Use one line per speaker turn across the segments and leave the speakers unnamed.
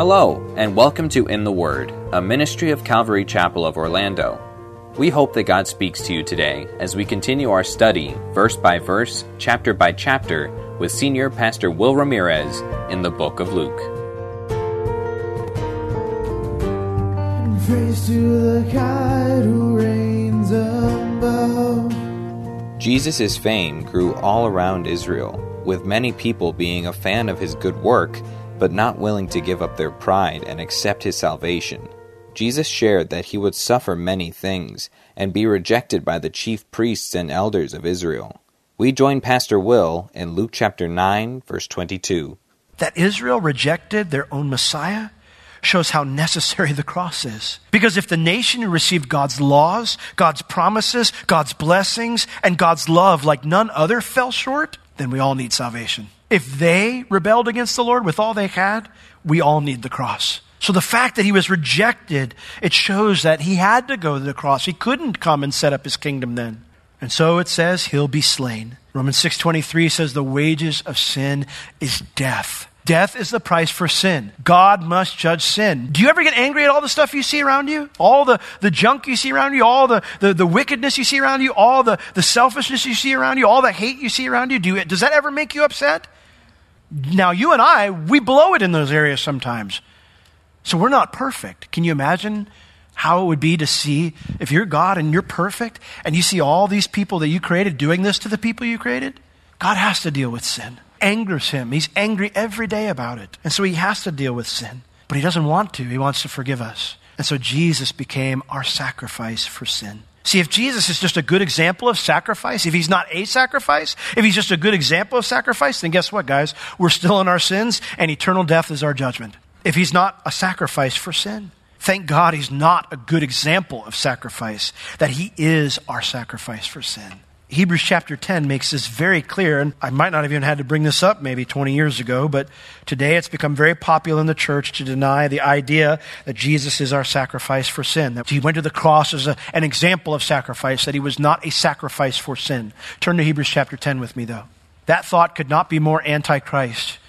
Hello, and welcome to In the Word, a ministry of Calvary Chapel of Orlando. We hope that God speaks to you today as we continue our study, verse by verse, chapter by chapter, with Senior Pastor Will Ramirez in the book of Luke.
Praise to the God who reigns above.
Jesus' fame grew all around Israel, with many people being a fan of his good work, but not willing to give up their pride and accept his salvation. Jesus shared that he would suffer many things and be rejected by the chief priests and elders of Israel. We join Pastor Will in Luke chapter 9, verse 22.
That Israel rejected their own Messiah shows how necessary the cross is. Because if the nation who received God's laws, God's promises, God's blessings, and God's love like none other fell short, then we all need salvation. If they rebelled against the Lord with all they had, we all need the cross. So the fact that he was rejected, it shows that he had to go to the cross. He couldn't come and set up his kingdom then. And so it says he'll be slain. Romans 6:23 says the wages of sin is death. Death is the price for sin. God must judge sin. Do you ever get angry at all the stuff you see around you? All the, the junk you see around you, all the, the, the wickedness you see around you, all the, the selfishness you see around you, all the hate you see around you? Do does that ever make you upset? Now, you and I, we blow it in those areas sometimes. So we're not perfect. Can you imagine how it would be to see if you're God and you're perfect and you see all these people that you created doing this to the people you created? God has to deal with sin. Angers him. He's angry every day about it. And so he has to deal with sin. But he doesn't want to. He wants to forgive us. And so Jesus became our sacrifice for sin. See, if Jesus is just a good example of sacrifice, if he's not a sacrifice, if he's just a good example of sacrifice, then guess what, guys? We're still in our sins, and eternal death is our judgment. If he's not a sacrifice for sin, thank God he's not a good example of sacrifice, that he is our sacrifice for sin. Hebrews chapter 10 makes this very clear, and I might not have even had to bring this up maybe 20 years ago, but today it's become very popular in the church to deny the idea that Jesus is our sacrifice for sin, that he went to the cross as a, an example of sacrifice, that he was not a sacrifice for sin. Turn to Hebrews chapter 10 with me, though. That thought could not be more antichrist.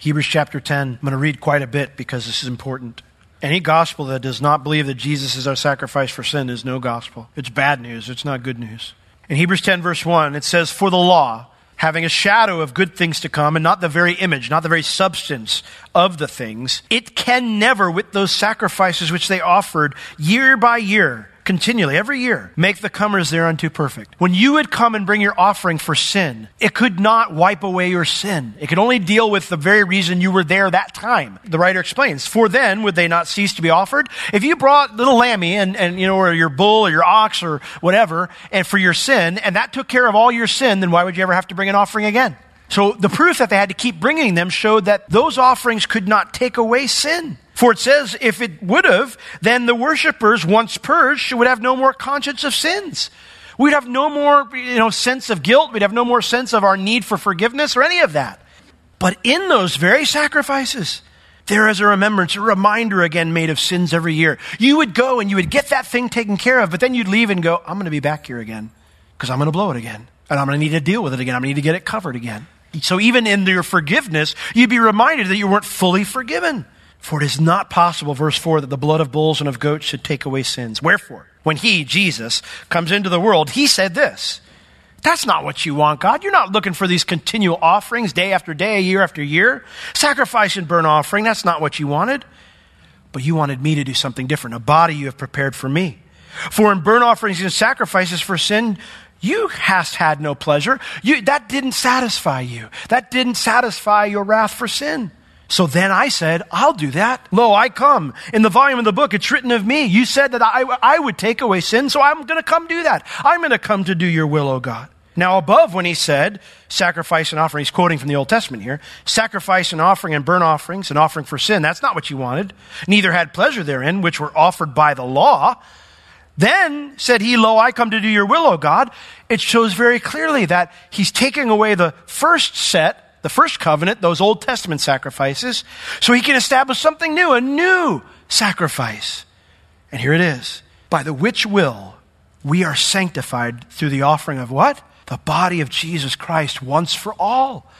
Hebrews chapter 10, I'm going to read quite a bit because this is important. Any gospel that does not believe that Jesus is our sacrifice for sin is no gospel. It's bad news, it's not good news. In Hebrews 10, verse 1, it says, For the law, having a shadow of good things to come, and not the very image, not the very substance of the things, it can never, with those sacrifices which they offered year by year, continually, every year, make the comers thereunto perfect. When you would come and bring your offering for sin, it could not wipe away your sin. It could only deal with the very reason you were there that time. The writer explains, for then would they not cease to be offered? If you brought little lammy and, and you know, or your bull or your ox or whatever, and for your sin, and that took care of all your sin, then why would you ever have to bring an offering again? So the proof that they had to keep bringing them showed that those offerings could not take away sin. For it says, if it would have, then the worshippers, once purged, would have no more conscience of sins. We'd have no more, you know, sense of guilt. We'd have no more sense of our need for forgiveness or any of that. But in those very sacrifices, there is a remembrance, a reminder again made of sins every year. You would go and you would get that thing taken care of, but then you'd leave and go, I'm going to be back here again because I'm going to blow it again. And I'm going to need to deal with it again. I'm going to need to get it covered again. So even in your forgiveness, you'd be reminded that you weren't fully forgiven. For it is not possible, verse 4, that the blood of bulls and of goats should take away sins. Wherefore, when he, Jesus, comes into the world, he said this. That's not what you want, God. You're not looking for these continual offerings day after day, year after year. Sacrifice and burnt offering, that's not what you wanted. But you wanted me to do something different. A body you have prepared for me. For in burnt offerings and sacrifices for sin, you hast had no pleasure. You, that didn't satisfy you. That didn't satisfy your wrath for sin. So then I said, I'll do that. Lo, I come. In the volume of the book, it's written of me. You said that I, I would take away sin, so I'm going to come do that. I'm going to come to do your will, O God. Now, above when he said, sacrifice and offering, he's quoting from the Old Testament here, sacrifice and offering and burnt offerings and offering for sin, that's not what you wanted. Neither had pleasure therein, which were offered by the law. Then said he, Lo, I come to do your will, O God. It shows very clearly that he's taking away the first set, the first covenant, those Old Testament sacrifices, so he can establish something new, a new sacrifice. And here it is. By the which will we are sanctified through the offering of what? The body of Jesus Christ once for all.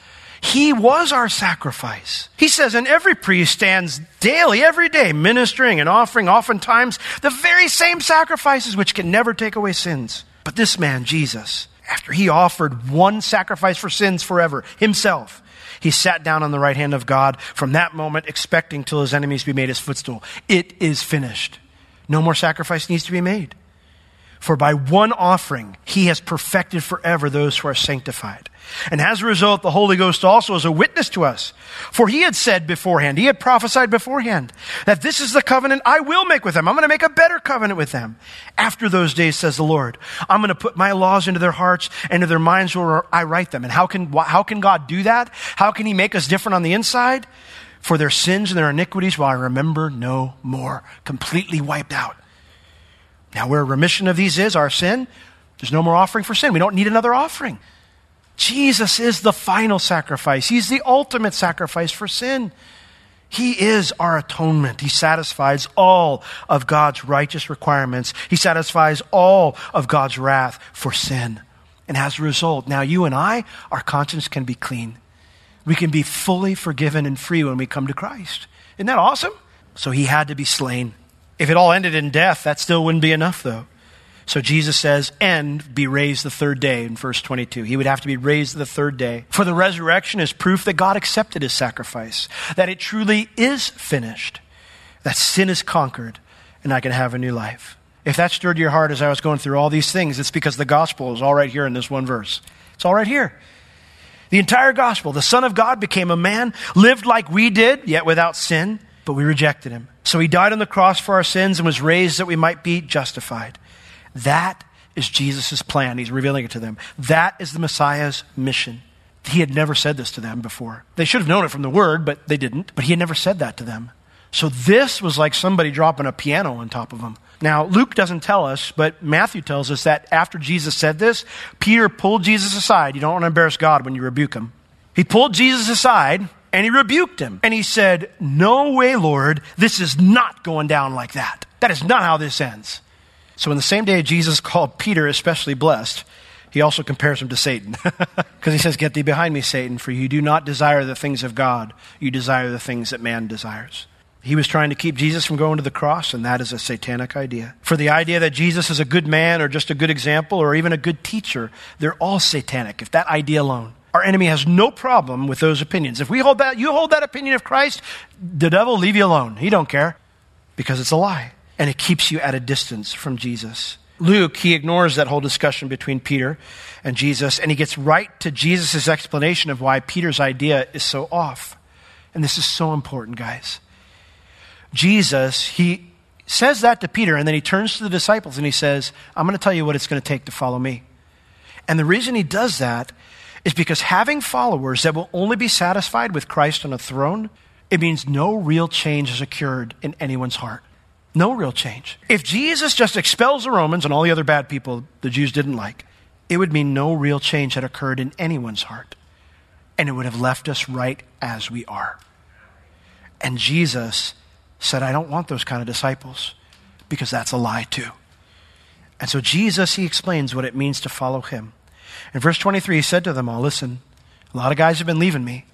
He was our sacrifice. He says, and every priest stands daily, every day, ministering and offering oftentimes the very same sacrifices which can never take away sins. But this man, Jesus, after he offered one sacrifice for sins forever, himself, he sat down on the right hand of God from that moment, expecting till his enemies be made his footstool. It is finished. No more sacrifice needs to be made. For by one offering, he has perfected forever those who are sanctified. And as a result, the Holy Ghost also is a witness to us. For he had said beforehand, he had prophesied beforehand, that this is the covenant I will make with them. I'm going to make a better covenant with them. After those days, says the Lord, I'm going to put my laws into their hearts and into their minds where I write them. And how can, how can God do that? How can he make us different on the inside? For their sins and their iniquities will I remember no more. Completely wiped out. Now, where remission of these is, our sin, there's no more offering for sin. We don't need another offering. Jesus is the final sacrifice, He's the ultimate sacrifice for sin. He is our atonement. He satisfies all of God's righteous requirements. He satisfies all of God's wrath for sin. And as a result, now you and I, our conscience can be clean. We can be fully forgiven and free when we come to Christ. Isn't that awesome? So he had to be slain. If it all ended in death, that still wouldn't be enough, though. So Jesus says, and be raised the third day in verse 22. He would have to be raised the third day. For the resurrection is proof that God accepted his sacrifice, that it truly is finished, that sin is conquered, and I can have a new life. If that stirred your heart as I was going through all these things, it's because the gospel is all right here in this one verse. It's all right here. The entire gospel. The Son of God became a man, lived like we did, yet without sin but we rejected him. So he died on the cross for our sins and was raised that we might be justified. That is Jesus' plan. He's revealing it to them. That is the Messiah's mission. He had never said this to them before. They should have known it from the word, but they didn't. But he had never said that to them. So this was like somebody dropping a piano on top of them. Now, Luke doesn't tell us, but Matthew tells us that after Jesus said this, Peter pulled Jesus aside. You don't want to embarrass God when you rebuke him. He pulled Jesus aside and he rebuked him. And he said, No way, Lord, this is not going down like that. That is not how this ends. So, in the same day Jesus called Peter especially blessed, he also compares him to Satan. Because he says, Get thee behind me, Satan, for you do not desire the things of God, you desire the things that man desires. He was trying to keep Jesus from going to the cross, and that is a satanic idea. For the idea that Jesus is a good man or just a good example or even a good teacher, they're all satanic, if that idea alone. Our enemy has no problem with those opinions. If we hold that, you hold that opinion of Christ, the devil leave you alone. He don't care because it's a lie and it keeps you at a distance from Jesus. Luke, he ignores that whole discussion between Peter and Jesus and he gets right to Jesus' explanation of why Peter's idea is so off. And this is so important, guys. Jesus, he says that to Peter and then he turns to the disciples and he says, I'm going to tell you what it's going to take to follow me. And the reason he does that is because having followers that will only be satisfied with Christ on a throne, it means no real change has occurred in anyone's heart. No real change. If Jesus just expels the Romans and all the other bad people the Jews didn't like, it would mean no real change had occurred in anyone's heart. And it would have left us right as we are. And Jesus said, I don't want those kind of disciples because that's a lie too. And so Jesus, he explains what it means to follow him. In verse 23, he said to them all, Listen, a lot of guys have been leaving me.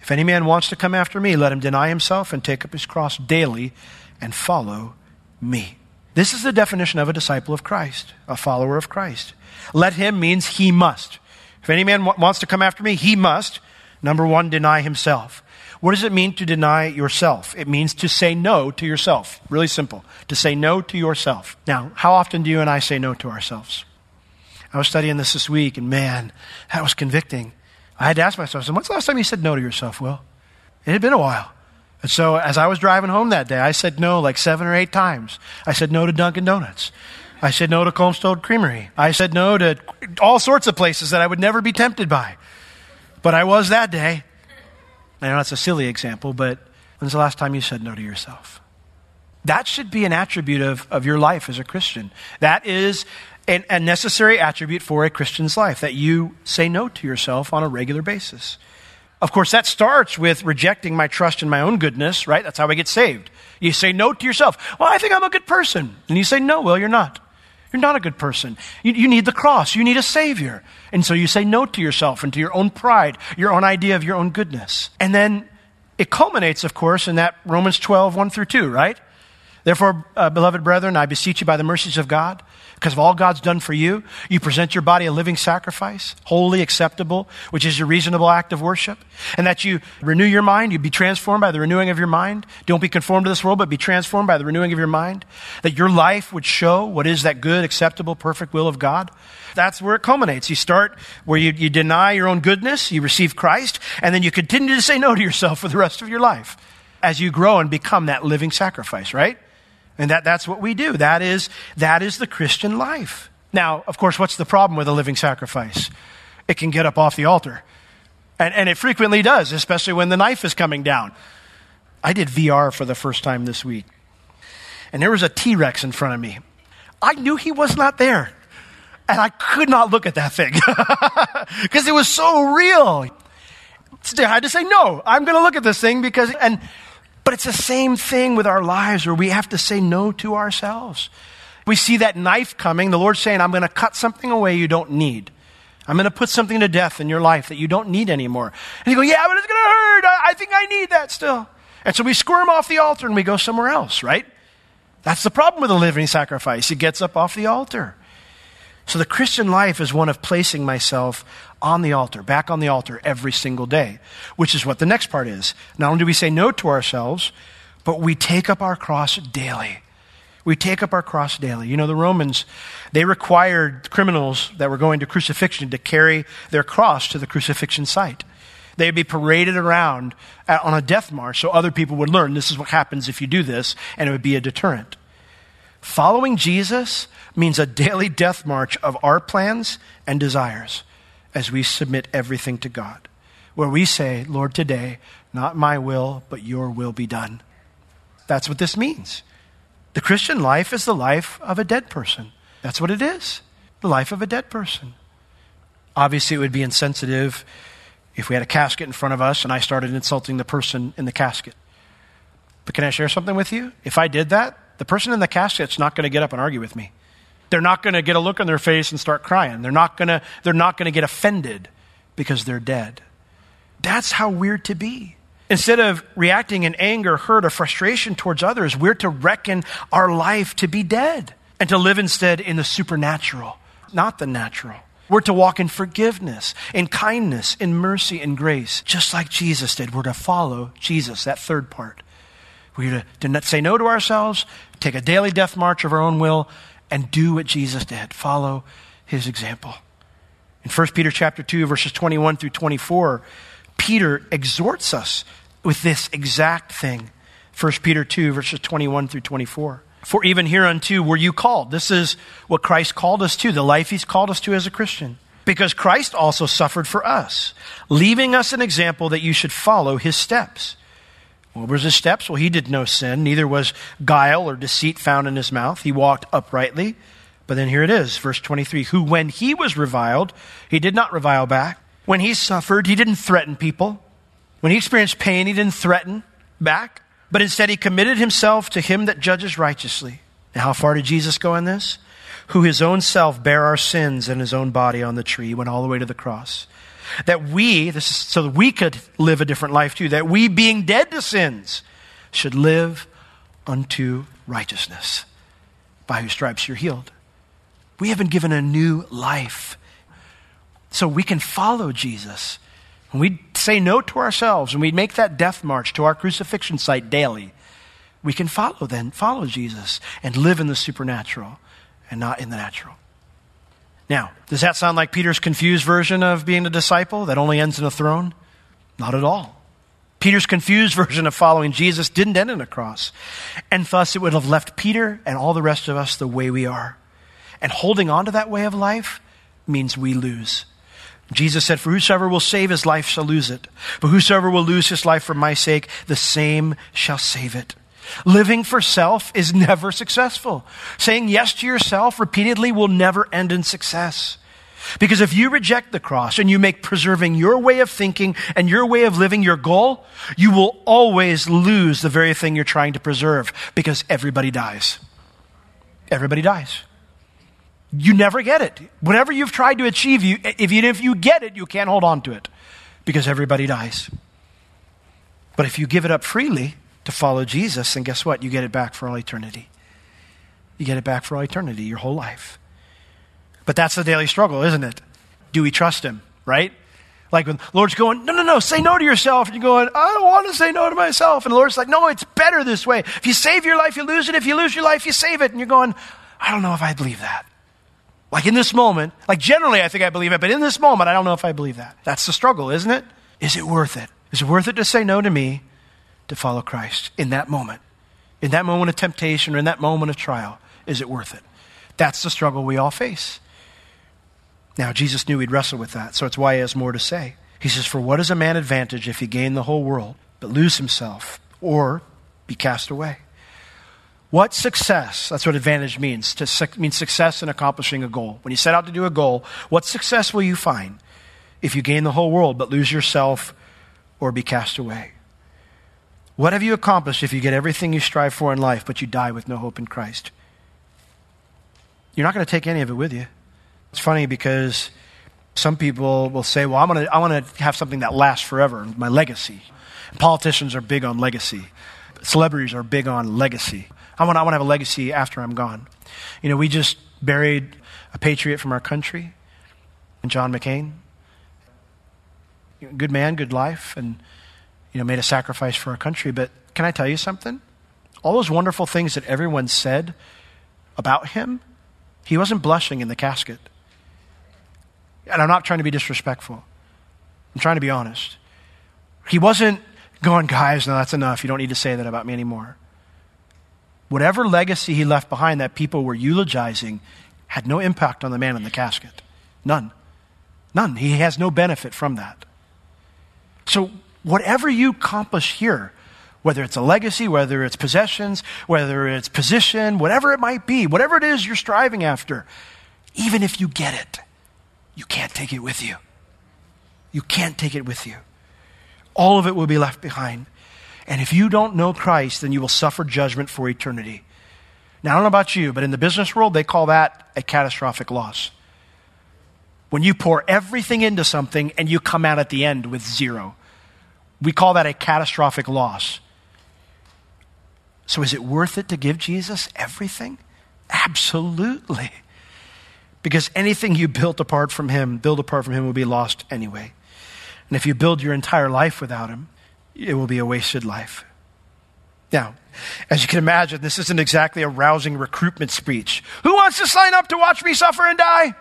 If any man wants to come after me, let him deny himself and take up his cross daily and follow me. This is the definition of a disciple of Christ, a follower of Christ. Let him means he must. If any man wants to come after me, he must, number one, deny himself. What does it mean to deny yourself? It means to say no to yourself. Really simple. To say no to yourself. Now, how often do you and I say no to ourselves? I was studying this this week, and man, that was convicting. I had to ask myself, when's the last time you said no to yourself, Will? It had been a while. And so as I was driving home that day, I said no like seven or eight times. I said no to Dunkin' Donuts. I said no to Cold Stone Creamery. I said no to all sorts of places that I would never be tempted by. But I was that day. I know that's a silly example, but when's the last time you said no to yourself? That should be an attribute of, of your life as a Christian. That is an, a necessary attribute for a Christian's life, that you say no to yourself on a regular basis. Of course, that starts with rejecting my trust in my own goodness, right? That's how I get saved. You say no to yourself. Well, I think I'm a good person. And you say, no, well, you're not. You're not a good person. You, you, need the cross. You need a Savior. And so you say no to yourself and to your own pride, your own idea of your own goodness. And then it culminates, of course, in that Romans 12, 1 through 2, right? Therefore, uh, beloved brethren, I beseech you by the mercies of God, because of all God's done for you, you present your body a living sacrifice, holy, acceptable, which is your reasonable act of worship. And that you renew your mind, you be transformed by the renewing of your mind. Don't be conformed to this world, but be transformed by the renewing of your mind. That your life would show what is that good, acceptable, perfect will of God. That's where it culminates. You start where you, you deny your own goodness, you receive Christ, and then you continue to say no to yourself for the rest of your life as you grow and become that living sacrifice, right? And that, that's what we do. That is, that is the Christian life. Now, of course, what's the problem with a living sacrifice? It can get up off the altar. And, and it frequently does, especially when the knife is coming down. I did VR for the first time this week. And there was a T Rex in front of me. I knew he was not there. And I could not look at that thing because it was so real. I had to say, no, I'm going to look at this thing because, and but it's the same thing with our lives where we have to say no to ourselves. We see that knife coming, the Lord's saying, I'm going to cut something away you don't need. I'm going to put something to death in your life that you don't need anymore. And you go, yeah, but it's going to hurt. I, think I need that still. And so we squirm off the altar and we go somewhere else, right? That's the problem with a living sacrifice. It gets up off the altar. So the Christian life is one of placing myself on the altar, back on the altar every single day, which is what the next part is. Not only do we say no to ourselves, but we take up our cross daily. We take up our cross daily. You know, the Romans, they required criminals that were going to crucifixion to carry their cross to the crucifixion site. They'd be paraded around on a death march so other people would learn this is what happens if you do this, and it would be a deterrent. Following Jesus means a daily death march of our plans and desires as we submit everything to God, where we say, Lord, today, not my will, but your will be done. That's what this means. The Christian life is the life of a dead person. That's what it is the life of a dead person. Obviously, it would be insensitive if we had a casket in front of us and I started insulting the person in the casket. But can I share something with you? If I did that, the person in the casket's not going to get up and argue with me. They're not going to get a look on their face and start crying. They're not going to, they're not going to get offended because they're dead. That's how we're to be. Instead of reacting in anger, hurt, or frustration towards others, we're to reckon our life to be dead and to live instead in the supernatural, not the natural. We're to walk in forgiveness, in kindness, in mercy, and grace, just like Jesus did. We're to follow Jesus, that third part. We're to, to say no to ourselves, take a daily death march of our own will, and do what Jesus did. Follow his example. In 1 Peter chapter 2 verses 21 through 24, Peter exhorts us with this exact thing. 1 Peter 2 verses 21 through 24. For even hereunto were you called. This is what Christ called us to, the life he's called us to as a Christian. Because Christ also suffered for us, leaving us an example that you should follow his steps what was his steps? Well, he did no sin, neither was guile or deceit found in his mouth. He walked uprightly. But then here it is, verse 23 Who, when he was reviled, he did not revile back. When he suffered, he didn't threaten people. When he experienced pain, he didn't threaten back. But instead, he committed himself to him that judges righteously. Now, how far did Jesus go in this? Who his own self bare our sins in his own body on the tree, went all the way to the cross that we, this is so that we could live a different life too, that we, being dead to sins, should live unto righteousness. By whose stripes you're healed. We have been given a new life. So we can follow Jesus. When we say no to ourselves and we make that death march to our crucifixion site daily, we can follow then, follow Jesus and live in the supernatural and not in the natural. Now, does that sound like Peter's confused version of being a disciple that only ends in a throne? Not at all. Peter's confused version of following Jesus didn't end in a cross. And thus, it would have left Peter and all the rest of us the way we are. And holding on to that way of life means we lose. Jesus said, For whosoever will save his life shall lose it. But whosoever will lose his life for my sake, the same shall save it. Living for self is never successful. Saying yes to yourself repeatedly will never end in success. Because if you reject the cross and you make preserving your way of thinking and your way of living your goal, you will always lose the very thing you're trying to preserve because everybody dies. Everybody dies. You never get it. Whatever you've tried to achieve, you, if, you, if you get it, you can't hold on to it because everybody dies. But if you give it up freely to follow Jesus, then guess what? You get it back for all eternity. You get it back for all eternity, your whole life. But that's the daily struggle, isn't it? Do we trust Him, right? Like when the Lord's going, no, no, no, say no to yourself. And you're going, I don't want to say no to myself. And the Lord's like, no, it's better this way. If you save your life, you lose it. If you lose your life, you save it. And you're going, I don't know if I believe that. Like in this moment, like generally I think I believe it, but in this moment, I don't know if I believe that. That's the struggle, isn't it? Is it worth it? Is it worth it to say no to me to follow Christ in that moment? In that moment of temptation or in that moment of trial, is it worth it? That's the struggle we all face. Now, Jesus knew he'd wrestle with that, so it's why he has more to say. He says, For what is a man advantage if he gain the whole world, but lose himself, or be cast away? What success, that's what advantage means, to su- means success in accomplishing a goal. When you set out to do a goal, what success will you find if you gain the whole world, but lose yourself or be cast away? What have you accomplished if you get everything you strive for in life, but you die with no hope in Christ? You're not going to take any of it with you. It's funny because some people will say, well, I'm gonna, I want to have something that lasts forever, my legacy. Politicians are big on legacy. Celebrities are big on legacy. I want, I to have a legacy after I'm gone. You know, we just buried a patriot from our country, John McCain. Good man, good life, and, you know, made a sacrifice for our country. But can I tell you something? All those wonderful things that everyone said about him, he wasn't blushing in the casket. And I'm not trying to be disrespectful. I'm trying to be honest. He wasn't going, guys, no, that's enough. You don't need to say that about me anymore. Whatever legacy he left behind that people were eulogizing had no impact on the man in the casket. None. None. He has no benefit from that. So, whatever you accomplish here, whether it's a legacy, whether it's possessions, whether it's position, whatever it might be, whatever it is you're striving after, even if you get it, you can't take it with you. You can't take it with you. All of it will be left behind. And if you don't know Christ, then you will suffer judgment for eternity. Now, I don't know about you, but in the business world, they call that a catastrophic loss. When you pour everything into something and you come out at the end with zero, we call that a catastrophic loss. So, is it worth it to give Jesus everything? Absolutely. Because anything you built apart from Him, build apart from Him, will be lost anyway. And if you build your entire life without Him, it will be a wasted life. Now, as you can imagine, this isn't exactly a rousing recruitment speech. Who wants to sign up to watch me suffer and die?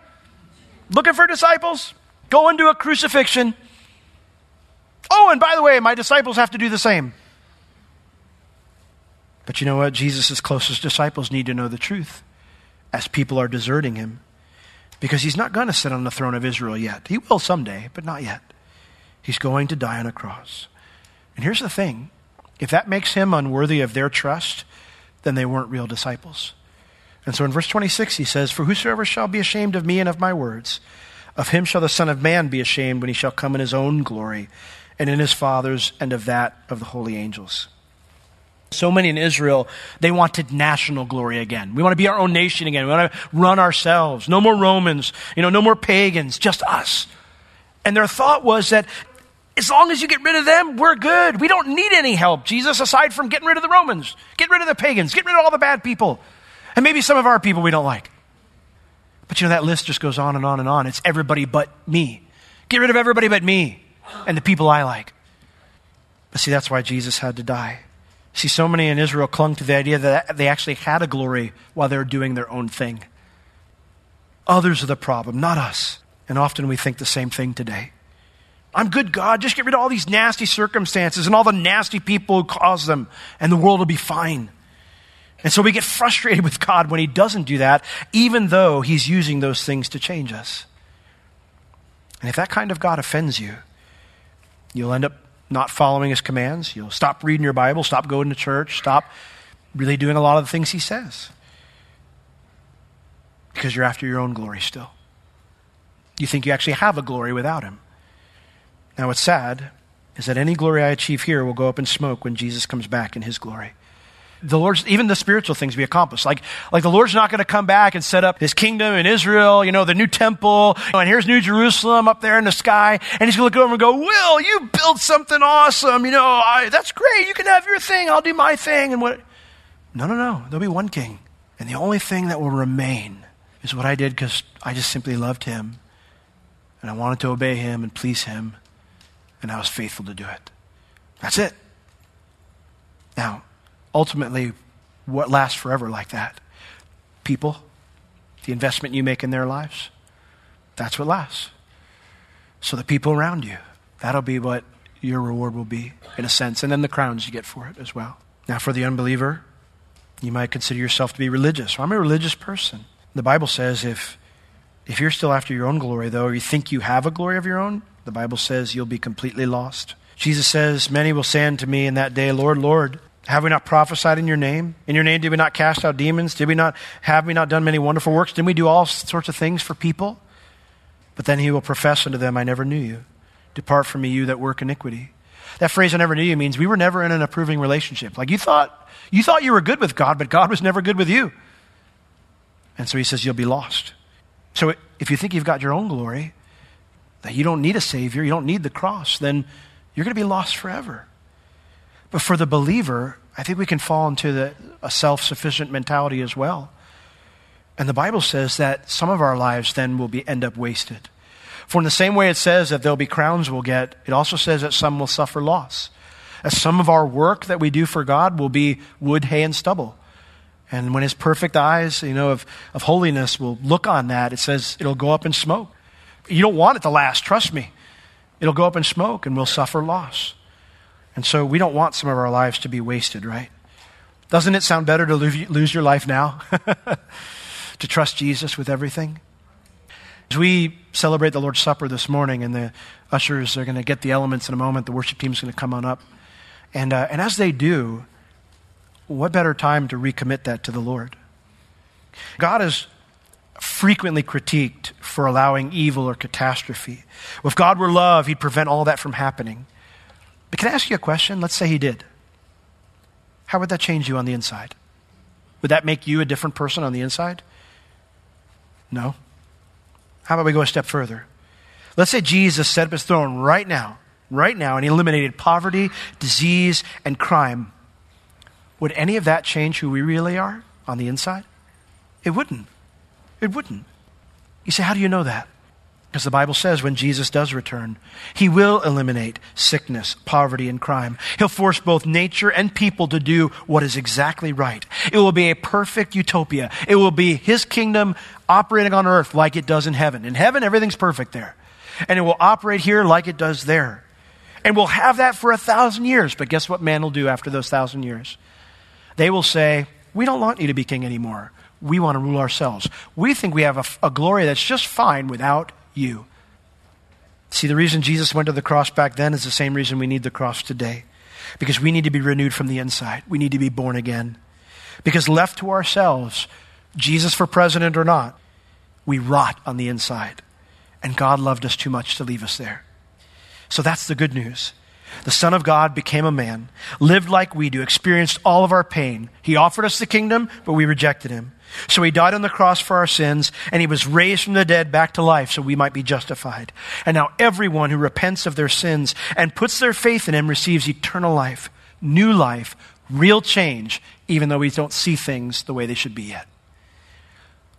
Looking for disciples? Go into a crucifixion. Oh, and by the way, my disciples have to do the same. But you know what? Jesus' closest disciples need to know the truth as people are deserting him because he's not going to sit on the throne of Israel yet. He will someday, but not yet. He's going to die on a cross. And here's the thing if that makes him unworthy of their trust, then they weren't real disciples. And so in verse 26, he says, For whosoever shall be ashamed of me and of my words, of him shall the Son of Man be ashamed when he shall come in his own glory, and in his Father's, and of that of the holy angels. So many in Israel, they wanted national glory again. We want to be our own nation again. We want to run ourselves. No more Romans, you know, no more pagans, just us. And their thought was that as long as you get rid of them, we're good. We don't need any help, Jesus, aside from getting rid of the Romans, get rid of the pagans, get rid of all the bad people, and maybe some of our people we don't like. But you know, that list just goes on and on and on. It's everybody but me. Get rid of everybody but me and the people I like. But see, that's why Jesus had to die. See, so many in Israel clung to the idea that they actually had a glory while they were doing their own thing. Others are the problem, not us. And often we think the same thing today. I'm good, God. Just get rid of all these nasty circumstances and all the nasty people who cause them, and the world will be fine. And so we get frustrated with God when He doesn't do that, even though He's using those things to change us. And if that kind of God offends you, you'll end up not following His commands. You'll stop reading your Bible, stop going to church, stop really doing a lot of the things He says. Because you're after your own glory still. You think you actually have a glory without Him. Now, what's sad is that any glory I achieve here will go up in smoke when Jesus comes back in His glory the Lord's, even the spiritual things we accomplish. Like, like the Lord's not going to come back and set up his kingdom in Israel, you know, the new temple, and here's New Jerusalem up there in the sky, and he's going to look over and go, Will, you built something awesome, you know, I, that's great, you can have your thing, I'll do my thing, and what? No, no, no, there'll be one king, and the only thing that will remain is what I did because I just simply loved him, and I wanted to obey him and please him, and I was faithful to do it. That's it. Now, ultimately what lasts forever like that? People, the investment you make in their lives, that's what lasts. So the people around you, that'll be what your reward will be, in a sense, and then the crowns you get for it as well. Now, for the unbeliever, you might consider yourself to be religious. Well, I'm a religious person. The Bible says if, if you're still after your own glory, though, or you think you have a glory of your own, the Bible says you'll be completely lost. Jesus says, Many will say unto me in that day, Lord, Lord, have we not prophesied in your name? In your name did we not cast out demons? Did we not have we not done many wonderful works? Didn't we do all sorts of things for people? But then he will profess unto them, I never knew you. Depart from me, you that work iniquity. That phrase I never knew you means we were never in an approving relationship. Like you thought you thought you were good with God, but God was never good with you. And so he says you'll be lost. So if you think you've got your own glory, that you don't need a savior, you don't need the cross, then you're going to be lost forever. But for the believer, I think we can fall into the, a self sufficient mentality as well. And the Bible says that some of our lives then will be, end up wasted. For in the same way it says that there'll be crowns we'll get, it also says that some will suffer loss. As some of our work that we do for God will be wood, hay, and stubble. And when his perfect eyes, you know, of, of holiness will look on that, it says it'll go up in smoke. You don't want it to last, trust me. It'll go up in smoke and we'll suffer loss. And so we don't want some of our lives to be wasted, right? Doesn't it sound better to lose your life now? to trust Jesus with everything? As we celebrate the Lord's Supper this morning, and the ushers are going to get the elements in a moment, the worship team is going to come on up. And, uh, and as they do, what better time to recommit that to the Lord? God is frequently critiqued for allowing evil or catastrophe. If God were love, He'd prevent all that from happening. But can I ask you a question? Let's say he did. How would that change you on the inside? Would that make you a different person on the inside? No. How about we go a step further? Let's say Jesus set up his throne right now, right now, and he eliminated poverty, disease, and crime. Would any of that change who we really are on the inside? It wouldn't. It wouldn't. You say, how do you know that? Because the Bible says when Jesus does return, he will eliminate sickness, poverty, and crime. He'll force both nature and people to do what is exactly right. It will be a perfect utopia. It will be his kingdom operating on earth like it does in heaven. In heaven, everything's perfect there. And it will operate here like it does there. And we'll have that for a thousand years. But guess what man will do after those thousand years? They will say, We don't want you to be king anymore. We want to rule ourselves. We think we have a, a glory that's just fine without you. See, the reason Jesus went to the cross back then is the same reason we need the cross today. Because we need to be renewed from the inside. We need to be born again. Because left to ourselves, Jesus for president or not, we rot on the inside. And God loved us too much to leave us there. So that's the good news. The Son of God became a man, lived like we do, experienced all of our pain. He offered us the kingdom, but we rejected him. So he died on the cross for our sins, and he was raised from the dead back to life so we might be justified. And now everyone who repents of their sins and puts their faith in him receives eternal life, new life, real change, even though we don't see things the way they should be yet.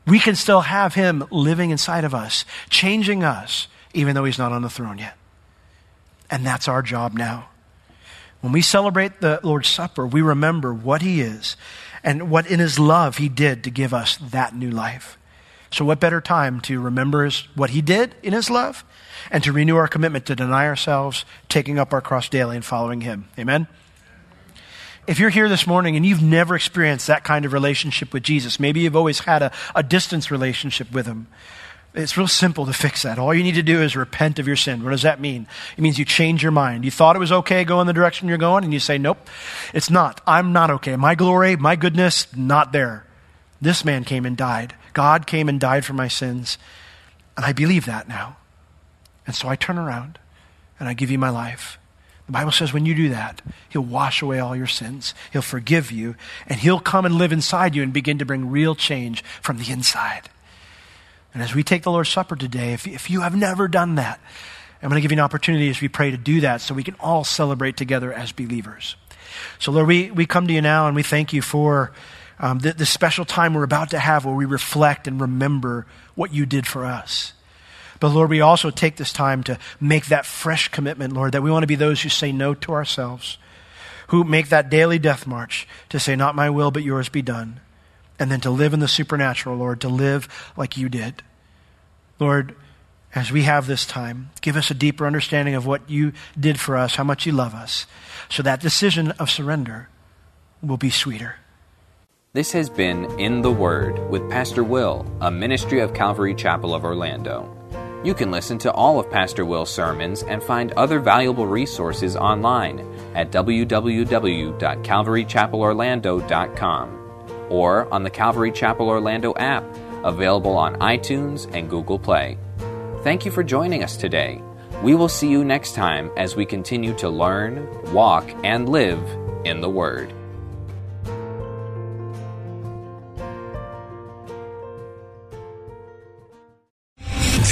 We can still have him living inside of us, changing us, even though he's not on the throne yet. And that's our job now. When we celebrate the Lord's Supper, we remember what he is and what in his love he did to give us that new life. So, what better time to remember his, what he did in his love and to renew our commitment to deny ourselves, taking up our cross daily, and following him? Amen? If you're here this morning and you've never experienced that kind of relationship with Jesus, maybe you've always had a, a distance relationship with Him. It's real simple to fix that. All you need to do is repent of your sin. What does that mean? It means you change your mind. You thought it was okay going the direction you're going, and you say, Nope, it's not. I'm not okay. My glory, my goodness, not there. This man came and died. God came and died for my sins. And I believe that now. And so I turn around and I give you my life. The Bible says when you do that, He'll wash away all your sins. He'll forgive you, and He'll come and live inside you and begin to bring real change from the inside. And as we take the Lord's Supper today, if, if you have never done that, I'm going to give you an opportunity as we pray to do that so we can all celebrate together as believers. So, Lord, we, we come to you now and we thank you for um, the, the special time we're about to have where we reflect and remember what you did for us. But Lord, we also take this time to make that fresh commitment, Lord, that we want to be those who say no to ourselves, who make that daily death march to say, Not my will, but yours be done. And then to live in the supernatural, Lord, to live like you did. Lord, as we have this time, give us a deeper understanding of what you did for us, how much you love us, so that decision of surrender will be sweeter.
This has been In the Word with Pastor Will, a ministry of Calvary Chapel of Orlando. You can listen to all of Pastor Will's sermons and find other valuable resources online at www.calvarychapelorlando.com or on the Calvary Chapel Orlando app, available on iTunes and Google Play. Thank you for joining us today. We will see you next time as we continue to learn, walk, and live in the Word.